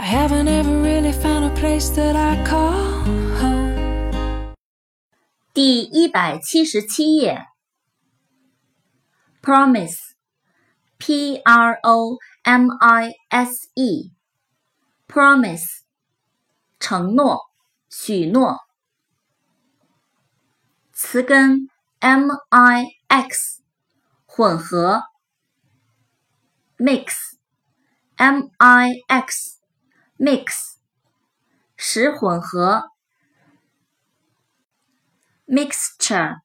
I haven't ever really found a place that I call home. 第一百七十七页，promise，p r o m i s e，promise，承诺、许诺。词根 m i x，混合，mix，m i Mix，使混合。mixture，m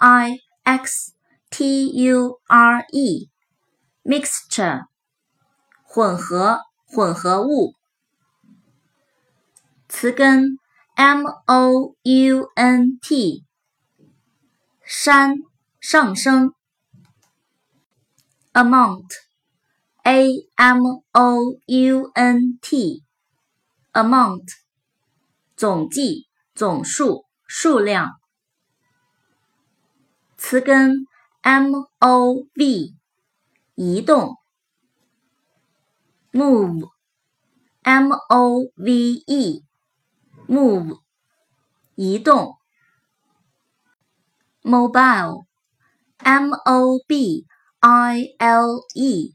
i x t u r e，mixture，混合、混合物。词根 m o u n t，山、上升。Amount a m o u n t amount 总计、总数。数量，词根 m o v，移动，move，m o v e，move，移动 mobile m o b i l e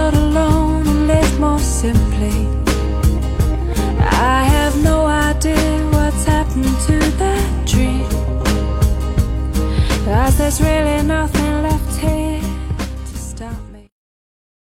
Cause there's really nothing